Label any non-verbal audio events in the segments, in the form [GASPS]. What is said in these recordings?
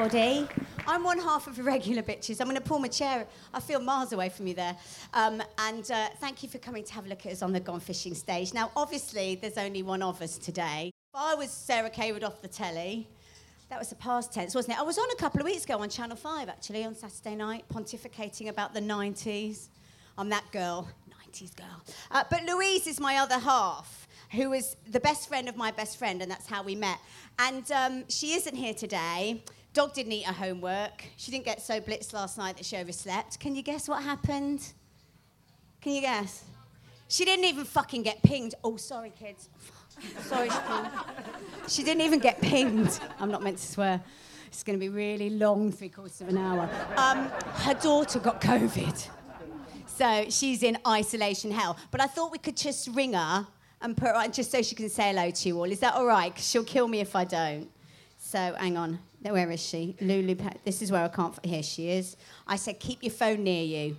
Everybody. I'm one half of Irregular Bitches. I'm going to pull my chair. I feel miles away from you there. Um, and uh, thank you for coming to have a look at us on the Gone Fishing stage. Now, obviously, there's only one of us today. If I was Sarah Cawood off the telly, that was the past tense, wasn't it? I was on a couple of weeks ago on Channel 5, actually, on Saturday night, pontificating about the 90s. I'm that girl, 90s girl. Uh, but Louise is my other half, who is the best friend of my best friend, and that's how we met. And um, she isn't here today. Dog didn't eat her homework. She didn't get so blitzed last night that she overslept. Can you guess what happened? Can you guess? She didn't even fucking get pinged. Oh, sorry, kids. Sorry. She didn't even get pinged. I'm not meant to swear. It's going to be really long, three quarters of an hour. Um, her daughter got COVID. So she's in isolation hell. But I thought we could just ring her and put her on just so she can say hello to you all. Is that all right? 'Cause she'll kill me if I don't. So hang on. Where is she? Lulu. This is where I can't. Here she is. I said, keep your phone near you.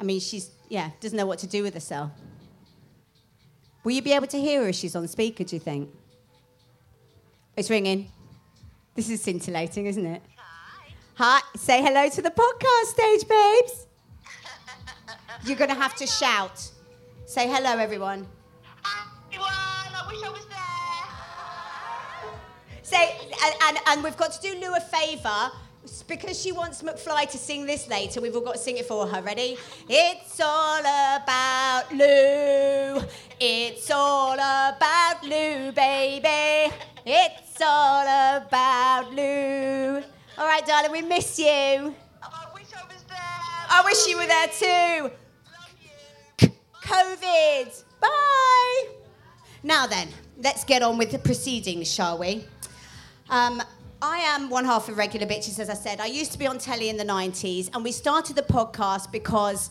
I mean, she's yeah, doesn't know what to do with herself. Will you be able to hear her if she's on speaker? Do you think? It's ringing. This is scintillating, isn't it? Hi. Hi. Say hello to the podcast stage, babes. [LAUGHS] You're gonna have to shout. Say hello, everyone. Everyone, I wish I was there. Say, and, and, and we've got to do Lou a favour. Because she wants McFly to sing this later, we've all got to sing it for her. Ready? It's all about Lou. It's all about Lou, baby. It's all about Lou. All right, darling, we miss you. Oh, I wish I was there. I wish you were there too. Love you. COVID. Bye. Now then, let's get on with the proceedings, shall we? Um, I am one half of Regular Bitches, as I said. I used to be on telly in the 90s, and we started the podcast because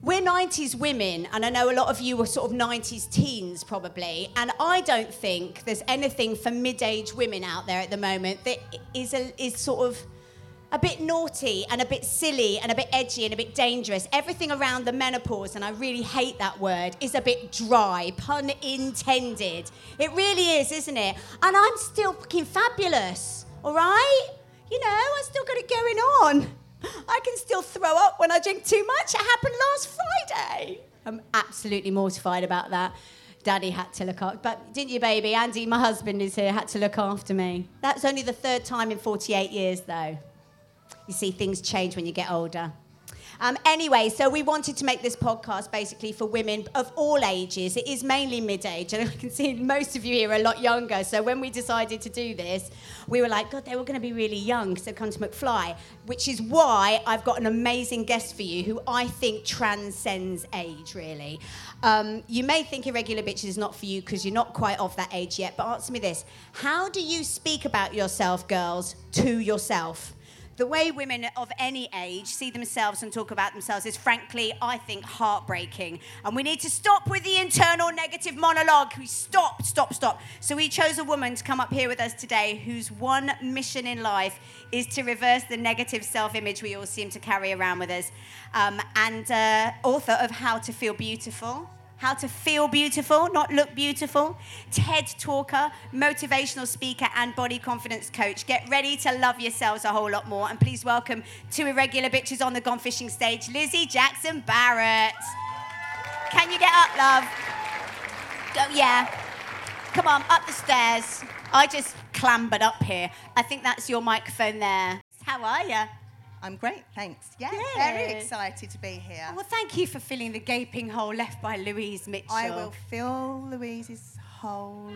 we're 90s women, and I know a lot of you were sort of 90s teens probably, and I don't think there's anything for mid aged women out there at the moment that is, a, is sort of a bit naughty and a bit silly and a bit edgy and a bit dangerous. Everything around the menopause, and I really hate that word, is a bit dry, pun intended. It really is, isn't it? And I'm still fucking fabulous, all right? You know, I still got it going on. I can still throw up when I drink too much. It happened last Friday. I'm absolutely mortified about that. Daddy had to look after, but didn't you, baby? Andy, my husband, is here, had to look after me. That's only the third time in 48 years, though. You see, things change when you get older. Um, anyway, so we wanted to make this podcast basically for women of all ages. It is mainly mid age, and [LAUGHS] I can see most of you here are a lot younger. So when we decided to do this, we were like, God, they were going to be really young they've come to McFly, which is why I've got an amazing guest for you who I think transcends age, really. Um, you may think Irregular Bitches is not for you because you're not quite of that age yet, but answer me this How do you speak about yourself, girls, to yourself? The way women of any age see themselves and talk about themselves is, frankly, I think, heartbreaking. And we need to stop with the internal negative monologue. We stop, stop, stop. So we chose a woman to come up here with us today whose one mission in life is to reverse the negative self image we all seem to carry around with us. Um, and uh, author of How to Feel Beautiful. How to feel beautiful, not look beautiful. TED talker, motivational speaker, and body confidence coach. Get ready to love yourselves a whole lot more. And please welcome two irregular bitches on the Gone Fishing stage, Lizzie Jackson Barrett. Can you get up, love? Go, yeah. Come on, up the stairs. I just clambered up here. I think that's your microphone there. How are you? I'm great, thanks. Yeah, Good. very excited to be here. Well, thank you for filling the gaping hole left by Louise Mitchell. I will fill Louise's hole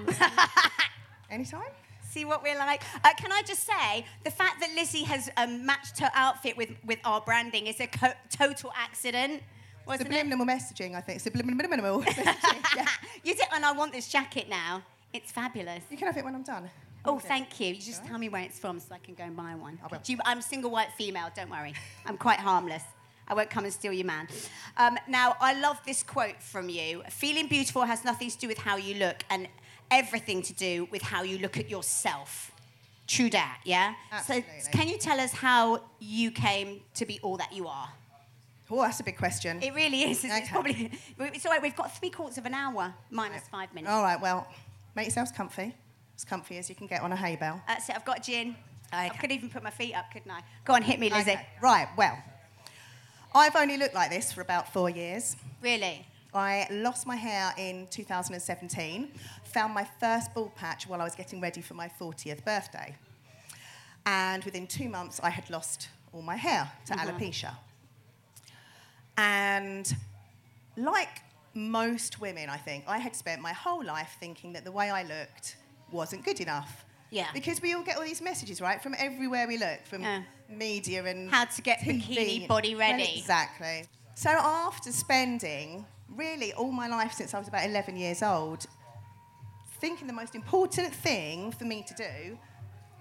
[LAUGHS] anytime. See what we're like. Uh, can I just say the fact that Lizzie has um, matched her outfit with, with our branding is a co- total accident, wasn't it? Subliminal messaging, I think. Subliminal [LAUGHS] messaging. Yeah. [LAUGHS] You did, and I want this jacket now. It's fabulous. You can have it when I'm done. Oh, thank you. You just tell me where it's from so I can go and buy one. I will. Do you, I'm single white female, don't worry. I'm quite harmless. I won't come and steal your man. Um, now, I love this quote from you. Feeling beautiful has nothing to do with how you look and everything to do with how you look at yourself. True that, yeah? Absolutely. So, can you tell us how you came to be all that you are? Oh, that's a big question. It really is. It's, it's probably. [LAUGHS] It's all right, we've got three quarters of an hour minus five minutes. All right, well, make yourselves comfy. As comfy as you can get on a hay bale. That's it. I've got gin. I Okay. could even put my feet up, couldn't I? Go on, hit me, Lizzie. Okay, Right, well, I've only looked like this for about four years. Really? I lost my hair in 2017, found my first bald patch while I was getting ready for my 40th birthday. And within two months, I had lost all my hair to mm-hmm. alopecia. And like most women, I think, I had spent my whole life thinking that the way I looked wasn't good enough. Yeah. Because we all get all these messages, right, from everywhere we look, from Yeah. media and How to get TV. bikini body Well, ready. exactly. So after spending really all my life since I was about 11 years old, thinking the most important thing for me to do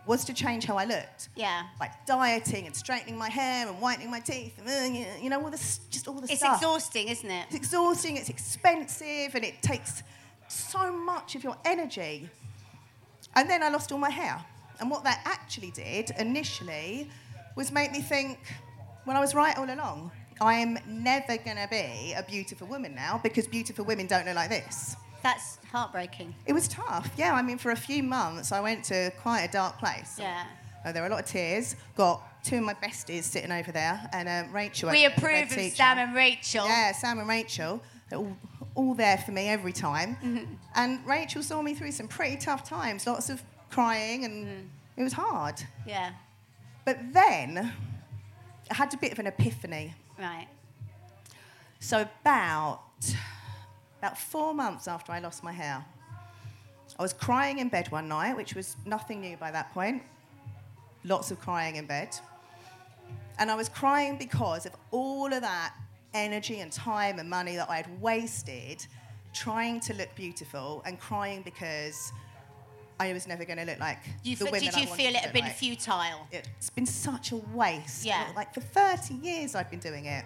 was to change how I looked. Yeah. Like dieting and straightening my hair and whitening my teeth and uh, you- you know all this just all the It's stuff. It's exhausting, isn't it? It's exhausting, it's expensive, and it takes so much of your energy. And then I lost all my hair. And what that actually did initially was make me think, well, I was right all along. I am never going to be a beautiful woman now because beautiful women don't look like this. That's heartbreaking. It was tough. Yeah, I mean, for a few months, I went to quite a dark place. Yeah. Uh, there were a lot of tears. Got two of my besties sitting over there, and uh, Rachel. We over there, the approve of. Sam and Rachel. Yeah, Sam and Rachel. They're all, all there for me every time. [LAUGHS] Mm-hmm. And Rachel saw me through some pretty tough times, lots of crying, and Mm. it was hard. Yeah. But then I had a bit of an epiphany. Right. So about about four months after I lost my hair, I was crying in bed one night, which was nothing new by that point. Lots of crying in bed. And I was crying because of all of that energy and time and money that I had wasted trying to look beautiful and crying because I was never going to look like You the women did I you wanted feel it had been like. futile? It's been such a waste. Yeah. Like for 30 years I've been doing it.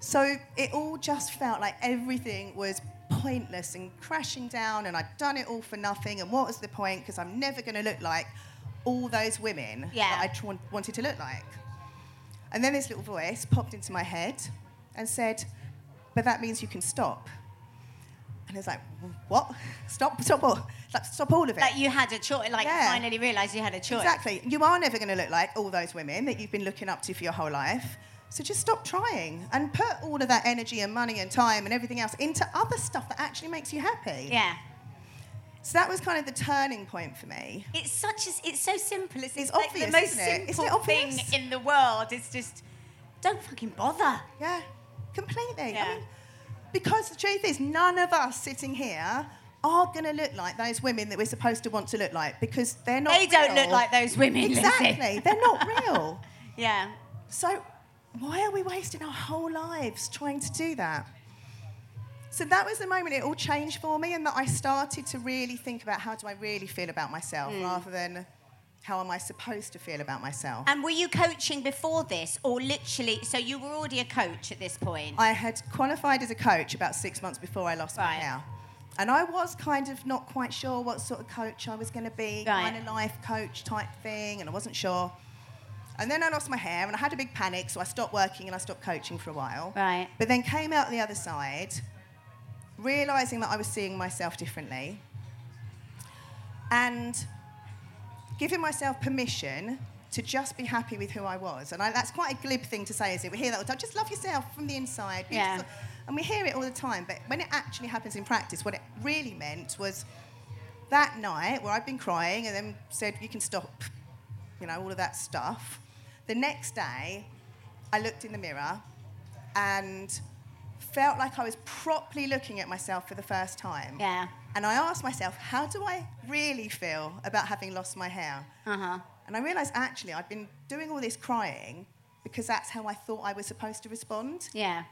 So it all just felt like everything was pointless and crashing down, and I'd done it all for nothing. And what was the point? Because I'm never going to look like all those women Yeah. that I tr- wanted to look like. And then this little voice popped into my head and said, But that means you can stop. And it's like, What? Stop, stop what? Like, stop all of it. That you had a choice, like Yeah. finally realised you had a choice. Exactly. You are never going to look like all those women that you've been looking up to for your whole life. So just stop trying and put all of that energy and money and time and everything else into other stuff that actually makes you happy. Yeah. So that was kind of the turning point for me. It's such a, it's so simple. It's, It's like obvious, the most isn't it? Simple thing in the world. It's just don't fucking bother. Yeah, completely. Yeah. I mean, because the truth is, none of us sitting here are going to look like those women that we're supposed to want to look like because they're not. They don't look like those women. Exactly. They're not [LAUGHS] real. Yeah. So, why are we wasting our whole lives trying to do that? So, that was the moment it all changed for me, and that I started to really think about how do I really feel about myself hmm. rather than how am I supposed to feel about myself. And were you coaching before this, or literally? So you were already a coach at this point. I had qualified as a coach about six months before I lost my hair. And I was kind of not quite sure what sort of coach I was going to be, Right. kind of life coach type thing, and I wasn't sure. And then I lost my hair, and I had a big panic, so I stopped working and I stopped coaching for a while. Right. But then came out the other side, realizing that I was seeing myself differently, and giving myself permission to just be happy with who I was. And I, that's quite a glib thing to say, is it? We hear that all the time. Just love yourself from the inside. Yeah. yourself." And we hear it all the time. But when it actually happens in practice, what it really meant was that night where I'd been crying and then said, you can stop, you know, all of that stuff. The next day, I looked in the mirror and felt like I was properly looking at myself for the first time. Yeah. And I asked myself, how do I really feel about having lost my hair? Uh-huh. And I realised actually I'd been doing all this crying because that's how I thought I was supposed to respond. Yeah.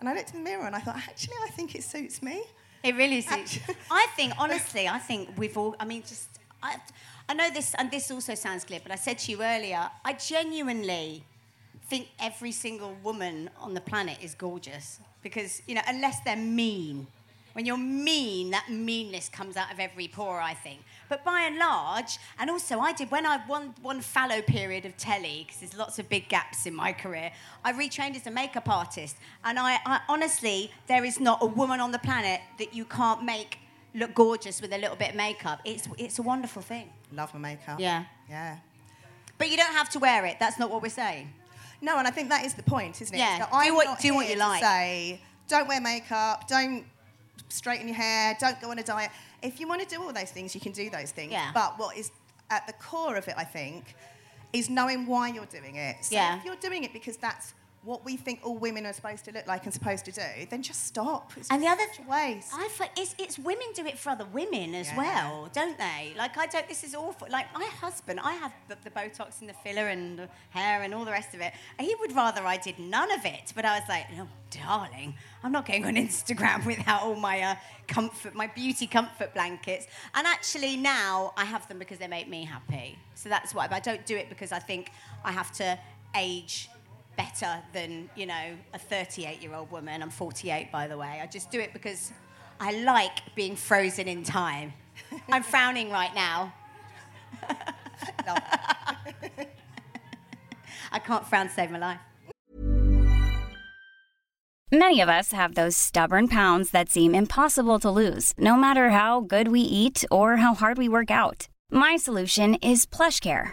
And I looked in the mirror and I thought, actually, I think it suits me. It really suits. I [LAUGHS] think, honestly, I think we've all. I mean, just I, I know this, and this also sounds glib, but I said to you earlier, I genuinely think every single woman on the planet is gorgeous because you know, unless they're mean. When you're mean, that meanness comes out of every pore, I think. But by and large, and also I did when I one one fallow period of telly because there's lots of big gaps in my career. I retrained as a makeup artist, and I, I honestly, there is not a woman on the planet that you can't make look gorgeous with a little bit of makeup. It's it's a wonderful thing. Love my makeup. Yeah. Yeah. But you don't have to wear it. That's not what we're saying. No, and I think that is the point, isn't it? Yeah, So do what- do what you like. Say, don't wear makeup, don't straighten your hair, don't go on a diet. If you want to do all those things, you can do those things. Yeah. But what is at the core of it, I think, is knowing why you're doing it. So Yeah. if you're doing it because that's what we think all women are supposed to look like and supposed to do, then just stop. It's And the other a waste. I fi- it's, it's women do it for other women as Yeah. well, don't they? Like I don't. This is awful. Like my husband, I have the, the Botox and the filler and the hair and all the rest of it. He would rather I did none of it. But I was like, no, darling, I'm not going on [LAUGHS] Instagram without all my uh, comfort, my beauty comfort blankets. And actually now I have them because they make me happy. So that's why. But I don't do it because I think I have to age better than you know a 38 year old woman. I'm 48 by the way. I just do it because i like being frozen in time. [LAUGHS] I'm frowning right now. [LAUGHS] I can't frown to save my life. Many of us have those stubborn pounds that seem impossible to lose, no matter how good we eat or how hard we work out. My solution is PlushCare.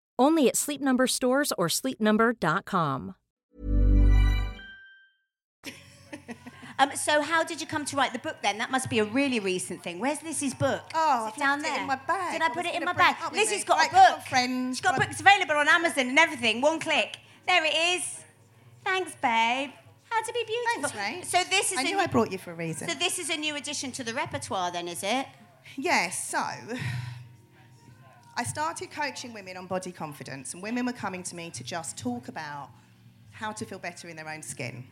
Only at Sleep Number stores or sleepnumber.com. um, so how did you come to write the book then that must be a really recent thing where's lizzie's book Oh, Is I've it down left it there in my bag. did i I put was it in my bag it up with lizzie's me. got Right, a come book friends. she's got a book it's available on amazon and everything one click there it is thanks babe how to be beautiful Thanks, mate. so this is I a knew new- I brought you for a reason. So this is a new addition to the repertoire, then, is it? Yes, so I started coaching women on body confidence, and women were coming to me to just talk about how to feel better in their own skin.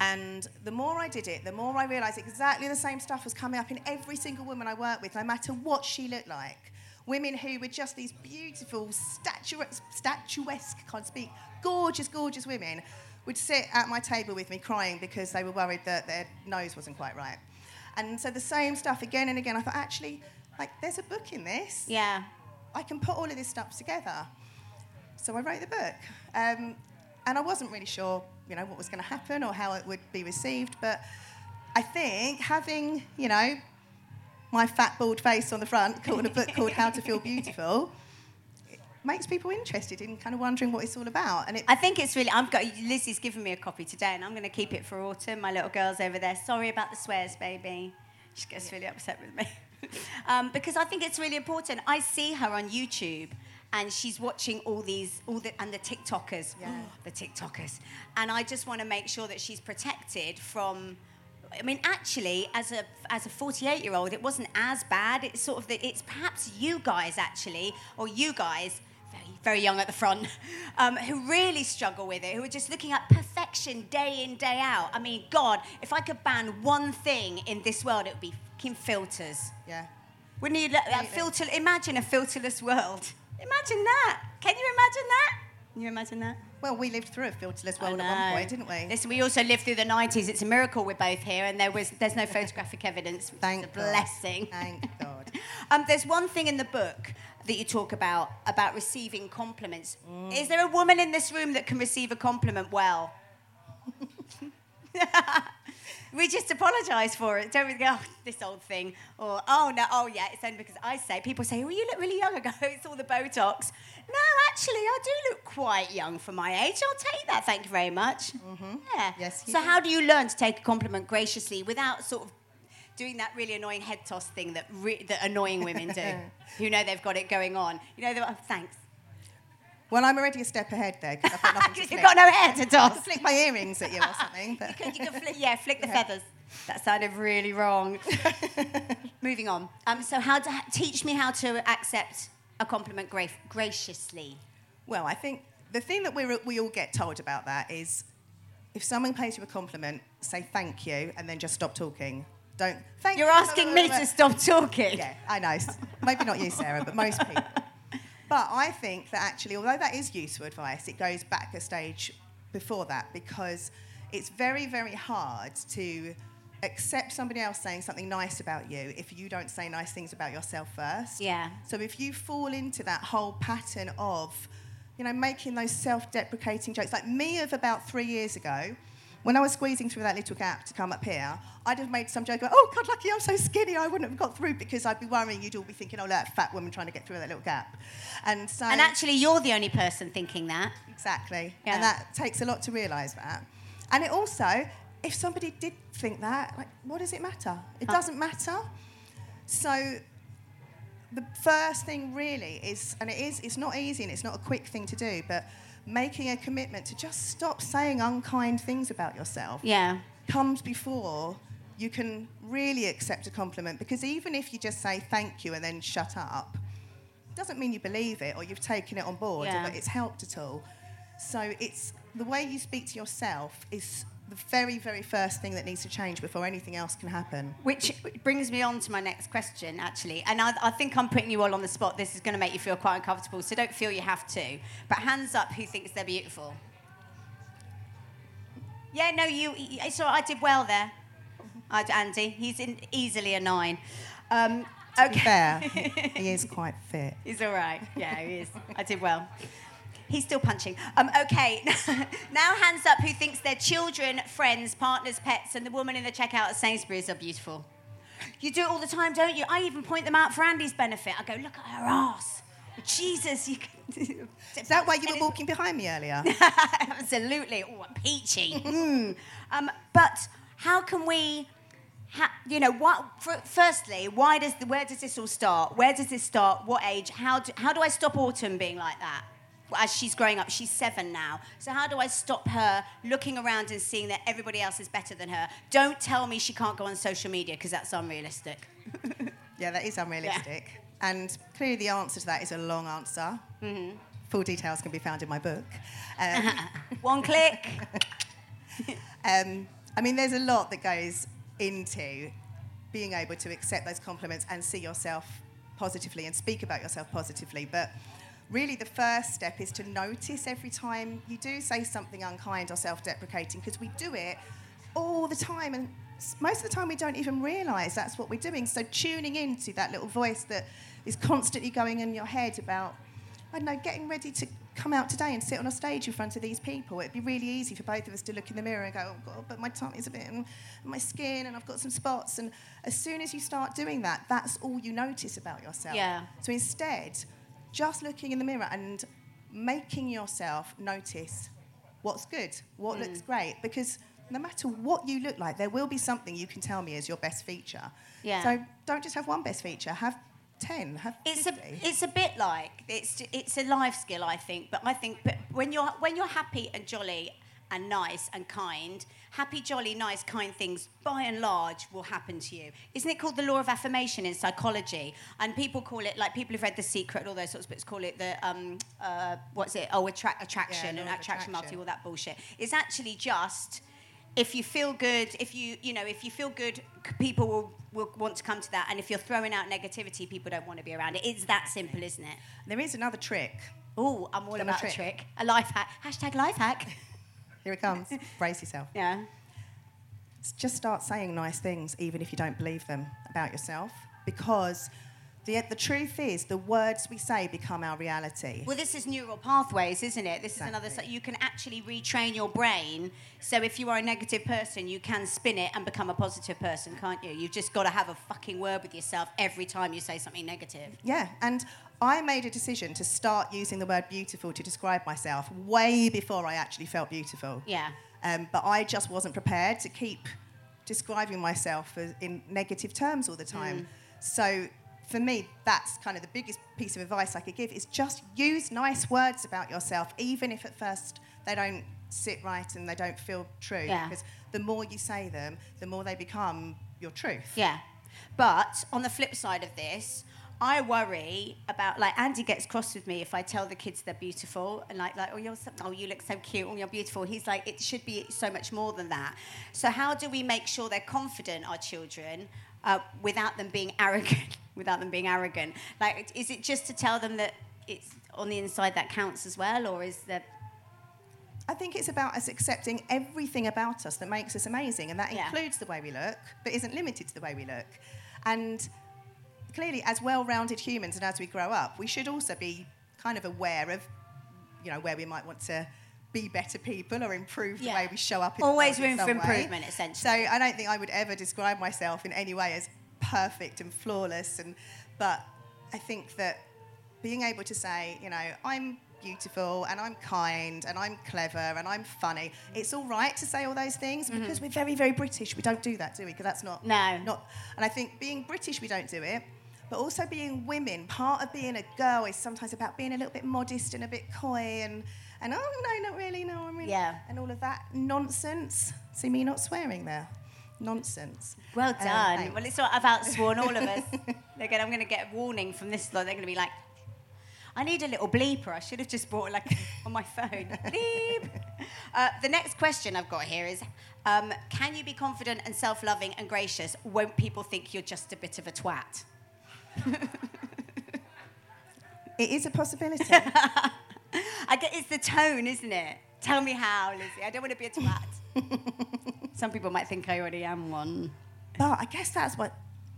And the more I did it, the more I realised exactly the same stuff was coming up in every single woman I worked with, no matter what she looked like. Women who were just these beautiful, statu- statuesque, can't speak, gorgeous, gorgeous women would sit at my table with me crying because they were worried that their nose wasn't quite right. And so the same stuff again and again. I thought, actually, like, there's a book in this. Yeah. I can put all of this stuff together. So I wrote the book. Um, and I wasn't really sure, you know, what was going to happen or how it would be received. But I think having, you know, my fat bald face on the front called a book called How to Feel Beautiful makes people interested in kind of wondering what it's all about. And it, I think it's really. I've got Lizzie's given me a copy today, and I'm going to keep it for autumn. My little girl's over there. Sorry about the swears, baby. She gets really upset with me [LAUGHS] [LAUGHS] um, because I think it's really important. I see her on YouTube. And she's watching all these, all the, and the TikTokers, Yeah. [GASPS] the TikTokers, and I just want to make sure that she's protected from. I mean, actually, as a as a 48 year old, it wasn't as bad. It's sort of the, it's perhaps you guys actually, or you guys, very very young at the front, [LAUGHS] um, who really struggle with it, who are just looking at perfection day in, day out. I mean, God, if I could ban one thing in this world, it would be fucking filters. Yeah. Wouldn't you? Let, that filter, imagine a filterless world. [LAUGHS] Imagine that. Can you imagine that? Can you imagine that? Well, we lived through a filterless world at one point, didn't we? Listen, we also lived through the 90s. It's a miracle we're both here, and there was there's no photographic evidence. Thank it's a God. blessing. Thank [LAUGHS] God. Um, there's one thing in the book that you talk about about receiving compliments. Mm. Is there a woman in this room that can receive a compliment well? [LAUGHS] we just apologise for it, don't we? Go, oh, this old thing, or oh no, oh yeah, it's only because I say. People say, well, you look really young." I go, [LAUGHS] "It's all the Botox." No, actually, I do look quite young for my age. I'll take that. Thank you very much. Mm-hmm. Yeah. Yes, So, do. how do you learn to take a compliment graciously without sort of doing that really annoying head toss thing that re- that annoying women do, [LAUGHS] who know they've got it going on? You know, they're, oh, thanks. Well, I'm already a step ahead there because I've got [LAUGHS] nothing to You've flick. got no hair to I toss. flick my earrings at you or something. But You can, you can flick, yeah, flick the feathers. That sounded really wrong. [LAUGHS] Moving on. Um, so, how to teach me how to accept a compliment gra- graciously? Well, I think the thing that we we all get told about that is if someone pays you a compliment, say thank you and then just stop talking. Don't thank You're you. asking me to stop talking. Yeah, I know. Maybe not you, Sarah, but most [LAUGHS] people. But I think that actually, although that is useful advice, it goes back a stage before that because it's very, very hard to accept somebody else saying something nice about you if you don't say nice things about yourself first. Yeah. So if you fall into that whole pattern of, you know, making those self-deprecating jokes, like me of about three years ago, when I was squeezing through that little gap to come up here, I'd have made some joke about, oh, God, lucky I'm so skinny, I wouldn't have got through because I'd be worrying you'd all be thinking, oh, that fat woman trying to get through that little gap. And so... And actually, you're the only person thinking that. Exactly. Yeah. And that takes a lot to realise that. And it also, if somebody did think that, like, what does it matter? It doesn't matter. So the first thing really is, and it is, it's not easy and it's not a quick thing to do, but making a commitment to just stop saying unkind things about yourself Yeah. comes before you can really accept a compliment. Because even if you just say thank you and then shut up, doesn't mean you believe it or you've taken it on board Yeah. or that it's helped at all. So it's the way you speak to yourself is the very, very first thing that needs to change before anything else can happen. Which brings me on to my next question, actually. And I, I think I'm putting you all on the spot. This is going to make you feel quite uncomfortable, so don't feel you have to. But hands up who thinks they're beautiful. Yeah, no, you. Right, I did well there. I, Andy, he's in, easily a nine. Um, To be okay. fair, [LAUGHS] he is quite fit. He's all right. Yeah, he is. I did well. He's still punching. Um, okay, [LAUGHS] now hands up who thinks their children, friends, partners, pets, and the woman in the checkout at Sainsbury's are beautiful. You do it all the time, don't you? I even point them out for Andy's benefit. I go, look at her ass. Jesus, you can. [LAUGHS] Is that why you were walking behind me earlier? [LAUGHS] Absolutely. Oh, peachy. Mm. Um, but how can we, ha- you know, what, fir- firstly, why does the, where does this all start? Where does this start? What age? How do, how do I stop Autumn being like that? As she's growing up, she's seven now. So how do I stop her looking around and seeing that everybody else is better than her? Don't tell me she can't go on social media because that's unrealistic. [LAUGHS] yeah, that is unrealistic. And clearly, the answer to that is a long answer. Full details can be found in my book. Um, [LAUGHS] One click. [LAUGHS] Um, I mean, there's a lot that goes into being able to accept those compliments and see yourself positively and speak about yourself positively. But really, the first step is to notice every time you do say something unkind or self deprecating, because we do it all the time. And most of the time, we don't even realise that's what we're doing. So, tuning into that little voice that is constantly going in your head about I don't know, getting ready to come out today and sit on a stage in front of these people, it'd be really easy for both of us to look in the mirror and go, oh God, but my tummy's a bit, and my skin, and I've got some spots. And as soon as you start doing that, that's all you notice about yourself. Yeah. So instead, just looking in the mirror and making yourself notice what's good, what looks Mm. great, because no matter what you look like, there will be something you can tell me is your best feature. Yeah. So don't just have one best feature, have 10, have It's 50. a it's a bit like it's it's a life skill, I think. But I think but when you're when you're happy and jolly and nice and kind, happy, jolly, nice, kind things by and large will happen to you. Isn't it called the law of affirmation in psychology? And people call it, like people who've read The Secret and all those sorts of books, call it the, um, uh, what's it? Oh, attract, attraction law and attraction, multi, all that bullshit. It's actually just if you feel good, if you you know, if you feel good, people will, will want to come to that. And if you're throwing out negativity, people don't want to be around it. It's that simple, isn't it? There is another trick. Oh, I'm all a about a trick? trick. A life hack. Hashtag life hack. [LAUGHS] Here it comes. [LAUGHS] Brace yourself. Yeah. just start saying nice things, even if you don't believe them about yourself, because the, the truth is, the words we say become our reality. Well, this is neural pathways, isn't it? This is another. So you can actually retrain your brain. So if you are a negative person, you can spin it and become a positive person, can't you? You've just got to have a fucking word with yourself every time you say something negative. Yeah, and I made a decision to start using the word beautiful to describe myself way before I actually felt beautiful. Yeah. Um, but I just wasn't prepared to keep describing myself as, in negative terms all the time. So for me, that's kind of the biggest piece of advice I could give is just use nice words about yourself, even if at first they don't sit right and they don't feel true. Yeah. Because the more you say them, the more they become your truth. Yeah. But on the flip side of this, I worry about like Andy gets cross with me if I tell the kids they're beautiful and like like oh you're so, oh you look so cute oh you're beautiful. He's like it should be so much more than that. So how do we make sure they're confident, our children, uh, without them being arrogant? [LAUGHS] without them being arrogant, like is it just to tell them that it's on the inside that counts as well, or is there? I think it's about us accepting everything about us that makes us amazing, and that Yeah. includes the way we look, but isn't limited to the way we look. And clearly, as well-rounded humans, and as we grow up, we should also be kind of aware of, you know, where we might want to be better people or improve the Yeah. way we show up. In Always the world in room for way. improvement, essentially. So I don't think I would ever describe myself in any way as perfect and flawless, and but I think that being able to say, you know, I'm beautiful and I'm kind and I'm clever and I'm funny. It's all right to say all those things mm-hmm. because we're very, very British. We don't do that, do we? Because that's not No. not. And I think being British, we don't do it. But also being women, part of being a girl is sometimes about being a little bit modest and a bit coy and and oh no, not really, no, I'm really Yeah. and all of that nonsense. See me not swearing there. Nonsense. Well Um, done. thanks. well, it's not. I've outsworn all of us. [LAUGHS] They're I'm going to get a warning from this lot. They're going to be like, I need a little bleeper. I should have just brought it like on my phone. [LAUGHS] Bleep. Uh, the next question I've got here is um, Can you be confident and self loving and gracious? Won't people think you're just a bit of a twat? [LAUGHS] It is a possibility. [LAUGHS] I get, it's the tone, isn't it? Tell me how, Lizzie. I don't want to be a twat. [LAUGHS] Some people might think I already am one. But I guess that's what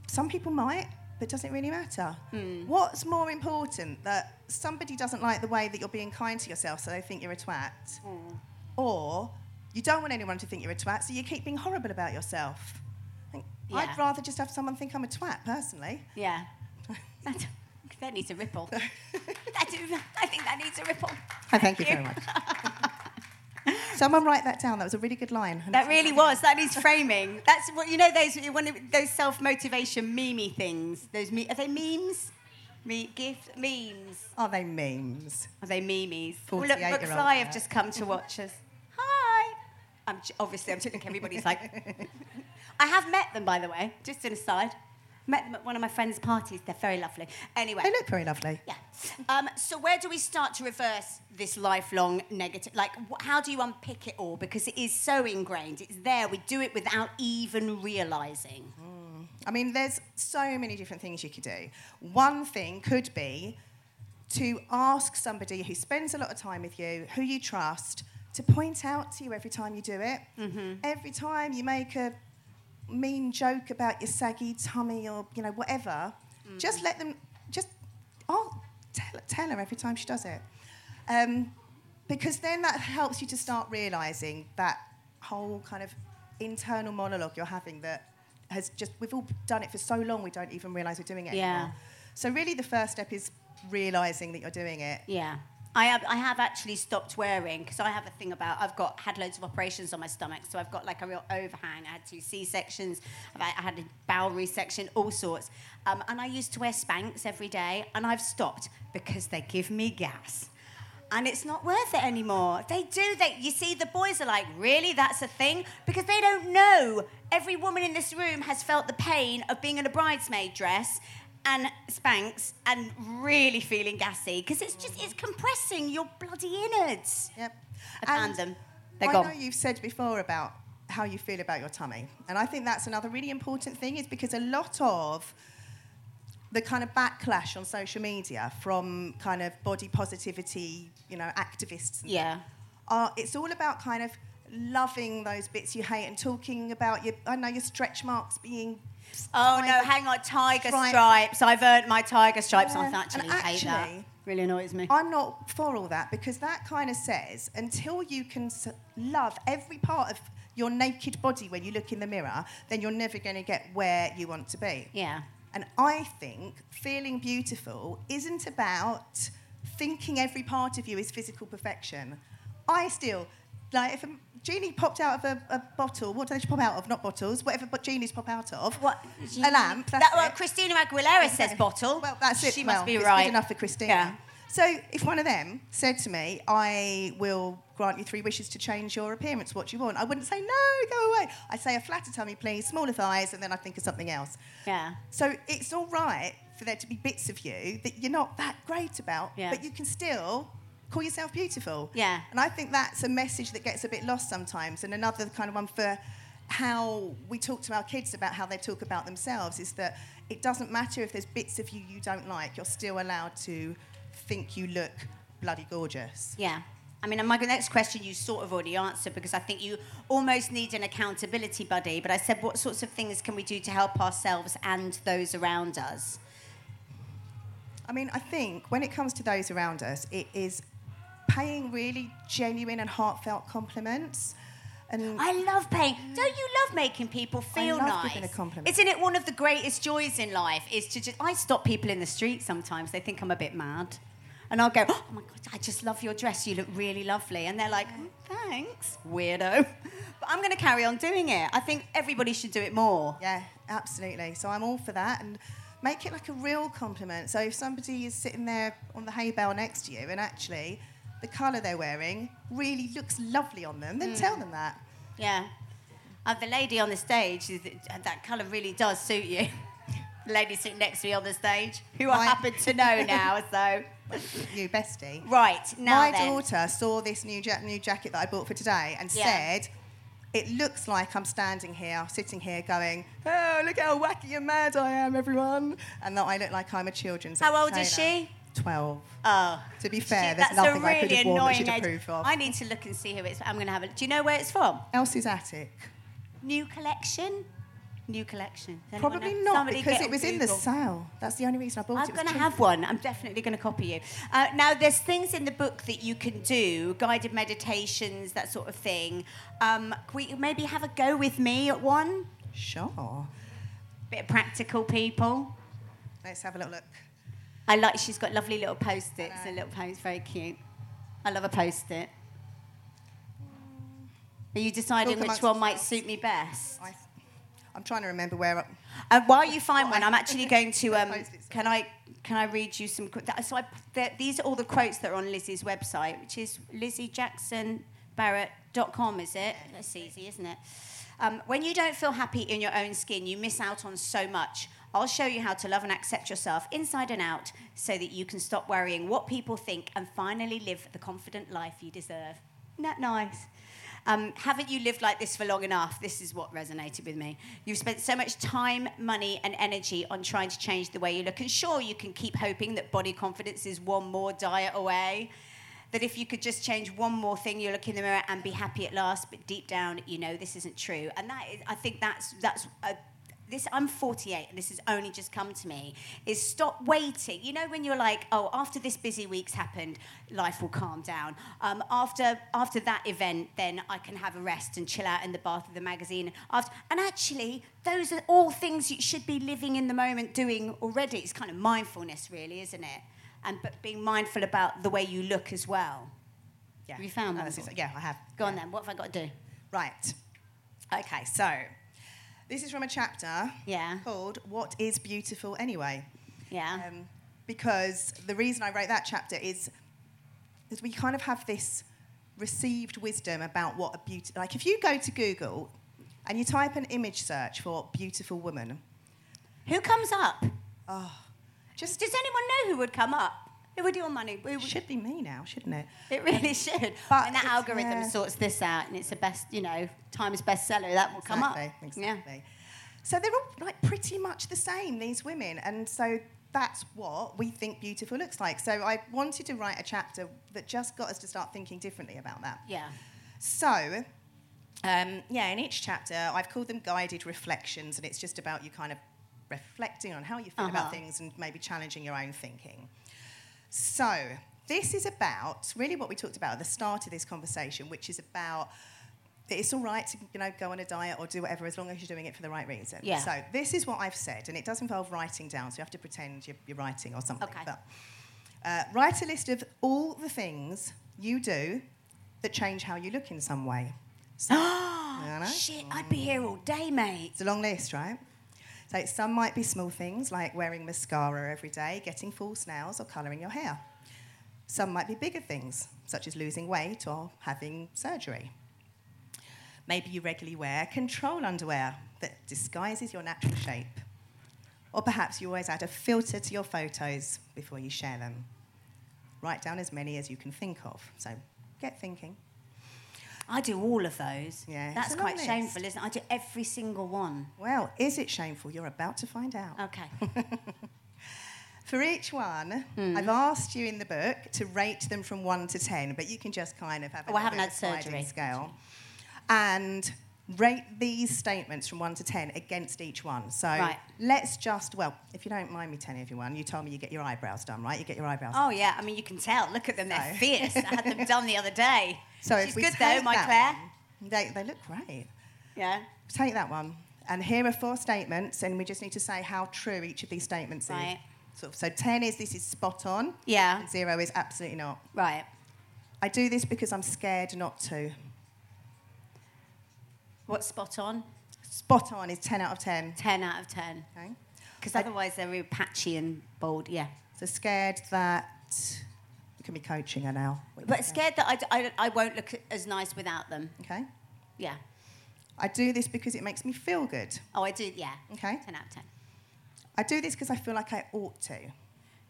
some people might, but does it really matter? Hmm. What's more important, that somebody doesn't like the way that you're being kind to yourself, so they think you're a twat, Hmm. or you don't want anyone to think you're a twat, so you keep being horrible about yourself? Yeah. I'd rather just have someone think I'm a twat, personally. Yeah. That, that needs a ripple. that, I think that needs a ripple. I thank you very much. Someone write that down. That was a really good line. That really was. That needs framing. That's what you know. Those one of those self motivation memey things. Those me, are they memes? Me gift memes. Are they memes? Are they memes? Well, look, 48-year-old McFly have just come to watch us. Hi. I'm obviously I'm think everybody's like. [LAUGHS] I have met them by the way. Just an aside. Met them at one of my friends' parties. They're very lovely. Anyway. They look very lovely. Yeah. Um, so where do we start to reverse this lifelong negative? Like, wh- how do you unpick it all? Because it is so ingrained. It's there. We do it without even realizing. I mean, there's so many different things you could do. One thing could be to ask somebody who spends a lot of time with you, who you trust, to point out to you every time you do it. Every time you make a mean joke about your saggy tummy or you know whatever, just let them just oh tell, tell her every time she does it, um, because then that helps you to start realizing that whole kind of internal monologue you're having that has just we've all done it for so long we don't even realize we're doing it Yeah. anymore. So really the first step is realizing that you're doing it. Yeah. I have, I have actually stopped wearing because I have a thing about I've got had loads of operations on my stomach, so I've got like a real overhang. I had two C sections, had, had a bowel resection, all sorts. Um, and I used to wear Spanx every day, and I've stopped because they give me gas. and it's not worth it anymore. They do. They, you see, the boys are like, really? That's a thing? Because they don't know. Every woman in this room has felt the pain of being in a bridesmaid dress and Spanx and really feeling gassy because it's just it's compressing your bloody innards. Yep. I found them. They're I gone. know you've said before about how you feel about your tummy, and I think that's another really important thing. Is because a lot of the kind of backlash on social media from kind of body positivity, you know, activists. Yeah. are it's all about kind of loving those bits you hate and talking about your I know your stretch marks being Oh no, hang on, tiger stripe. stripes. I've earned my tiger stripes. Yeah. I actually hate that. actually, Really annoys me. I'm not for all that because that kind of says until you can love every part of your naked body when you look in the mirror, then you're never going to get where you want to be. Yeah. And I think feeling beautiful isn't about thinking every part of you is physical perfection. I still, like, if a genie popped out of a, a bottle, what do they pop out of? Not bottles, whatever but genies pop out of. What? A lamp. That's That, well, it. Christina Aguilera says bottle. Well, that's it. She well, must be right. Good enough for Christina. Yeah. So if one of them said to me, "I will grant you three wishes to change your appearance. What do you want?" I wouldn't say no, go away. I'd say a flatter tummy, please, smaller thighs, and then I think of something else. Yeah. So it's all right for there to be bits of you that you're not that great about, Yeah. but you can still call yourself beautiful. Yeah. And I think that's a message that gets a bit lost sometimes. And another kind of one for how we talk to our kids about how they talk about themselves is that it doesn't matter if there's bits of you you don't like, you're still allowed to think you look bloody gorgeous. Yeah. I mean, my next question you sort of already answered because I think you almost need an accountability buddy. But I said, what sorts of things can we do to help ourselves and those around us? I mean, I think when it comes to those around us, it is paying really genuine and heartfelt compliments. And I love paying. Don't you love making people feel love nice? giving a compliment. Isn't it one of the greatest joys in life? Is to just. I stop people in the street sometimes. They think I'm a bit mad, and I'll go, "Oh my god, I just love your dress. You look really lovely." And they're like, "Mm, "Thanks, weirdo." But I'm going to carry on doing it. I think everybody should do it more. Yeah, absolutely. So I'm all for that and make it like a real compliment. So if somebody is sitting there on the hay bale next to you and actually the colour they're wearing really looks lovely on them, then tell them that. Yeah. Uh, the lady on the stage, is- that colour really does suit you. [LAUGHS] the lady sitting next to me on the stage, who I My- happen to know [LAUGHS] now, so. You bestie. Right, now My then. daughter saw this new, ja- new jacket that I bought for today and Yeah. said, it looks like I'm standing here, sitting here going, oh, look how wacky and mad I am, everyone. And that I look like I'm a children's How old is she? 12. Oh. To be fair, there's that's nothing a I really could have worn that she'd approve of. I need to look and see who it's. I'm going to have a. Do you know where it's from? Elsie's attic. New collection. New collection. Probably know? not Somebody because it was in the sale. That's the only reason I bought it. I'm It was going to have one. I'm definitely going to copy you. Uh, now, there's things in the book that you can do, guided meditations, that sort of thing. Um, can we maybe have a go with me at one? Sure. Bit of practical, people. Let's have a little look. I like. She's got lovely little post-its. A little post, very cute. I love a post-it. Are you deciding which one might suit me best? I, I'm trying to remember where. I, Uh, while you find one, I'm actually [LAUGHS] going to. Um, can I can I read you some? that- So I, the, these are all the quotes that are on Lizzie's website, which is lizziejacksonbarrett.com. Is it? That's easy, isn't it? Um, when you don't feel happy in your own skin, you miss out on so much. I'll show you how to love and accept yourself inside and out, so that you can stop worrying what people think and finally live the confident life you deserve. Isn't that nice? Um, haven't you lived like this for long enough? This is what resonated with me. You've spent so much time, money, and energy on trying to change the way you look. And sure, you can keep hoping that body confidence is one more diet away. That if you could just change one more thing, you look in the mirror and be happy at last. But deep down, you know this isn't true. And that is, I think that's that's a this I'm 48 and this has only just come to me is stop waiting you know when you're like oh after this busy week's happened life will calm down um, after after that event then I can have a rest and chill out in the bath of the magazine after and actually those are all things you should be living in the moment doing already it's kind of mindfulness really isn't it and but being mindful about the way you look as well yeah. Have you found that? one? it. Yeah, I have. go on then what have I got to do Right. Okay, so this is from a chapter Yeah. called What is Beautiful Anyway? yeah Um, because the reason I wrote that chapter is is we kind of have this received wisdom about what a beauty. Like if you go to Google and you type an image search for beautiful woman, Who comes up? just Does anyone know who would come up? Who would be your money? It should be me now, shouldn't it? it really [LAUGHS] should. But and that algorithm yeah. sorts this out, and it's the best, you know, Times bestseller. That will come up. Exactly, Yeah. So they're all like pretty much the same, these women. And so that's what we think beautiful looks like. So I wanted to write a chapter that just got us to start thinking differently about that. Yeah. So, um, yeah, in each chapter, I've called them guided reflections, and it's just about you kind of reflecting on how you feel Uh-huh. about things and maybe challenging your own thinking. So, this is about really what we talked about at the start of this conversation, which is about it's all right to you know go on a diet or do whatever as long as you're doing it for the right reason. Yeah. So this is what I've said, and it does involve writing down, so you have to pretend you're, you're writing or something. Okay. But uh, write a list of all the things you do that change how you look in some way. [GASPS] So, I know. Shit, I'd be here all day, mate. It's a long list, right? So some might be small things like wearing mascara every day, getting false nails, or colouring your hair. Some might be bigger things, such as losing weight or having surgery. Maybe you regularly wear control underwear that disguises your natural shape. Or perhaps you always add a filter to your photos before you share them. Write down as many as you can think of. So get thinking. I do all of those. Yeah, That's quite list. shameful, isn't it? I do every single one. Well, is it shameful? You're about to find out. Okay. [LAUGHS] For each one, Hmm. I've asked you in the book to rate them from one to ten, but you can just kind of have a Oh, I haven't had of a sliding surgery. scale, and rate these statements from one to ten against each one. So Right. let's just well, if you don't mind me telling everyone, you told me you get your eyebrows done, right? You get your eyebrows. Oh yeah, I mean you can tell. Look at them, they're [LAUGHS] fierce. I had them done the other day. so She's if we good though, my Claire. one, they they look great. Yeah. Take that one, and here are four statements, and we just need to say how true each of these statements Right. is. Sort of, so ten is this is spot on. Yeah. Zero is absolutely not. Right. I do this because I'm scared not to. What's spot on? Spot on is 10 out of 10. Ten out of ten. Okay. Because otherwise they're real patchy and bold. Yeah. So scared that you can be coaching her now. But scared that I, d- I, I won't look as nice without them. Okay. Yeah. I do this because it makes me feel good. Oh, I do. Yeah. Okay. Ten out of ten. I do this because I feel like I ought to.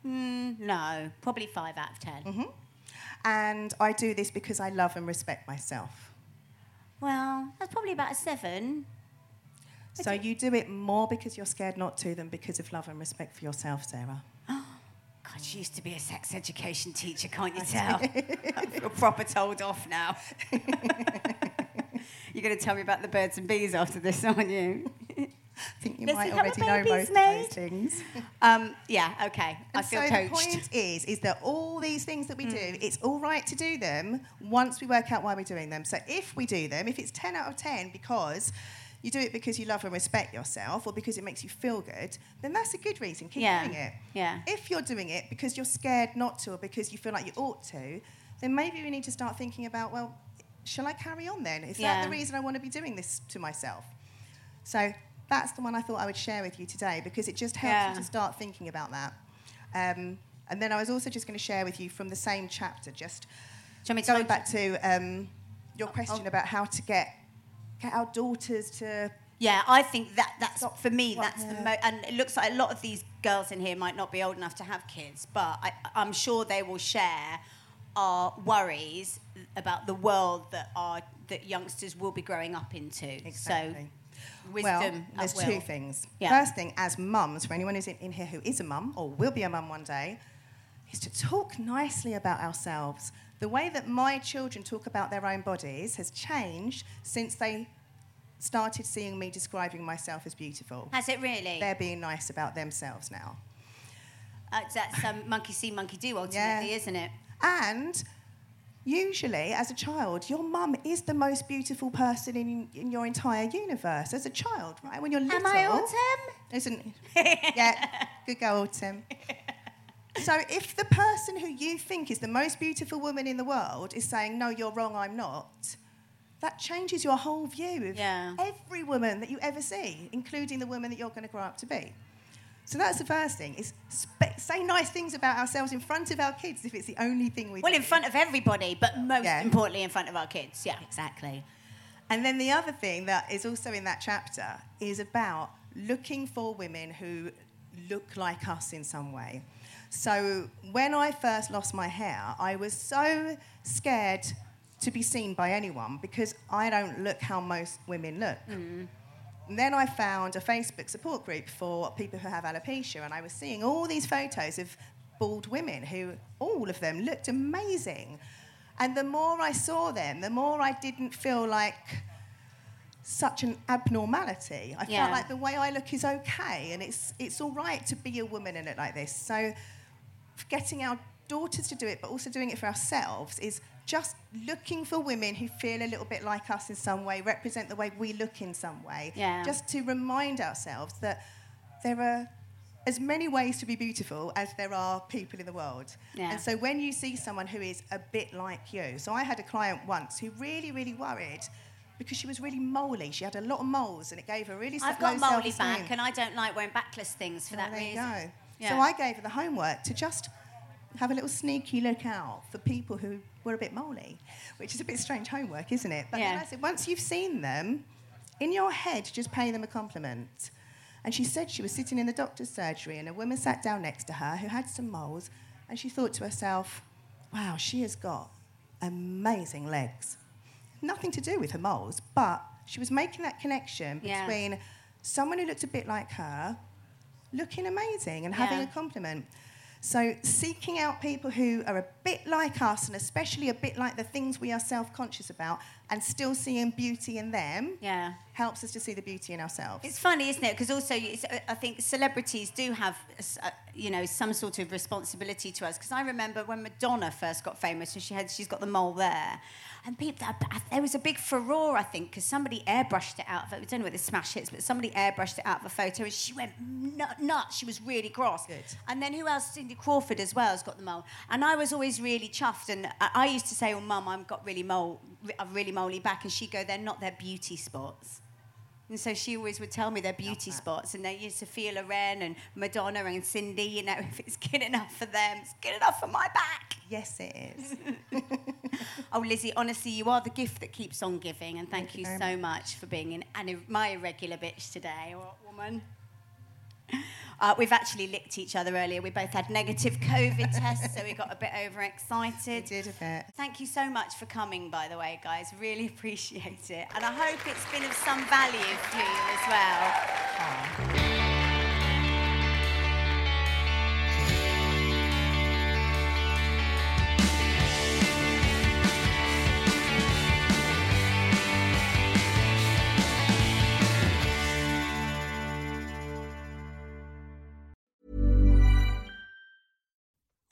Mm, no, probably five out of 10 Mm-hmm. And I do this because I love and respect myself. Well, that's probably about a seven. So you do it more because you're scared not to than because of love and respect for yourself, Sarah. [GASPS] God, she used to be a sex education teacher, can't you tell? you're [LAUGHS] proper told off now. [LAUGHS] You're going to tell me about the birds and bees after this, aren't you? I think you Let's might already know most made. of those things. [LAUGHS] Um, yeah, okay. I And feel so coached. the point is, is that all these things that we Hmm. do, it's all right to do them once we work out why we're doing them. So if we do them, if it's 10 out of 10 because you do it because you love and respect yourself or because it makes you feel good, then that's a good reason. Keep Yeah, doing it. yeah. If you're doing it because you're scared not to or because you feel like you ought to, then maybe we need to start thinking about, well, shall I carry on then? Is that the reason I want to be doing this to myself? So that's the one I thought I would share with you today because it just helps Yeah. you to start thinking about that. Um, and then I was also just going to share with you from the same chapter, just Do you want me to going back to um, your question oh. about how to get get our daughters to. Yeah, I think that that's Stop. for me. That's the Yeah. mo- and it looks like a lot of these girls in here might not be old enough to have kids, but I, I'm sure they will share our worries about the world that our that youngsters will be growing up into. Exactly. So, wisdom. well, there's two things. Yeah. First thing, as mums, for anyone who's in, in here who is a mum or will be a mum one day, is to talk nicely about ourselves. The way that my children talk about their own bodies has changed since they started seeing me describing myself as beautiful. Has it really? They're being nice about themselves now. Uh, that's um, monkey see, monkey do, ultimately, Yeah. isn't it? And usually, as a child, your mum is the most beautiful person in, in your entire universe. As a child, right? When you're little. Am I autumn? Isn't yeah, good girl, Autumn. So if the person who you think is the most beautiful woman in the world is saying, no, you're wrong, I'm not, that changes your whole view of Yeah. every woman that you ever see, including the woman that you're going to grow up to be. So that's the first thing: is spe- say nice things about ourselves in front of our kids if it's the only thing we Well, do. in front of everybody, but most Yeah. importantly, in front of our kids. Yeah. Exactly. And then the other thing that is also in that chapter is about looking for women who look like us in some way. So when I first lost my hair, I was so scared to be seen by anyone because I don't look how most women look. Mm. And then I found a Facebook support group for people who have alopecia, and I was seeing all these photos of bald women who, all of them, looked amazing. And the more I saw them, the more I didn't feel like such an abnormality. I Yeah. felt like the way I look is okay, and it's, it's all right to be a woman and look like this. So, getting our daughters to do it, but also doing it for ourselves, is just looking for women who feel a little bit like us in some way, represent the way we look in some way. Yeah. Just to remind ourselves that there are as many ways to be beautiful as there are people in the world. Yeah. And so when you see someone who is a bit like you, so I had a client once who really, really worried because she was really moly. She had a lot of moles, and it gave her really I've got molly back, and I don't like wearing backless things for Well, that there reason. you go. Yeah. So I gave her the homework to just have a little sneaky look out for people who were a bit moly, which is a bit strange homework, isn't it? But then Yeah. I said, once you've seen them, in your head, just pay them a compliment. And she said she was sitting in the doctor's surgery, and a woman sat down next to her who had some moles, and she thought to herself, wow, she has got amazing legs. Nothing to do with her moles, but she was making that connection Yeah. between someone who looked a bit like her looking amazing and having Yeah. a compliment. So, seeking out people who are a bit like us and especially a bit like the things we are self conscious about and still seeing beauty in them Yeah. helps us to see the beauty in ourselves. It's funny, isn't it? Because also, uh, I think celebrities do have, uh, you know, some sort of responsibility to us. Because I remember when Madonna first got famous, and she had, she's got the mole there, and people, there was a big furore, I think, because somebody airbrushed it out. Of, it. I don't know whether smash hits, but somebody airbrushed it out of a photo, and she went nuts. She was really cross. Good. And then who else? Cindy Crawford as well has got the mole. And I was always really chuffed. And I, used to say, "Oh, Mum, I've got really mole, I've really moly back," and she'd go, "They're not. They're beauty spots." And so she always would tell me their beauty spots, and they used Sophia Loren and Madonna and Cindy. You know, [LAUGHS] if it's good enough for them, it's good enough for my back. yes, it is. [LAUGHS] Oh, Lizzie, honestly, you are the gift that keeps on giving, and thank, Thank you so much for being an, my irregular bitch today, woman. Uh, we've actually licked each other earlier. We both had negative [LAUGHS] COVID tests, so we got a bit overexcited. We did a bit. Thank you so much for coming, by the way, guys. Really [LAUGHS] appreciate it. And I hope it's been of some value to you as well.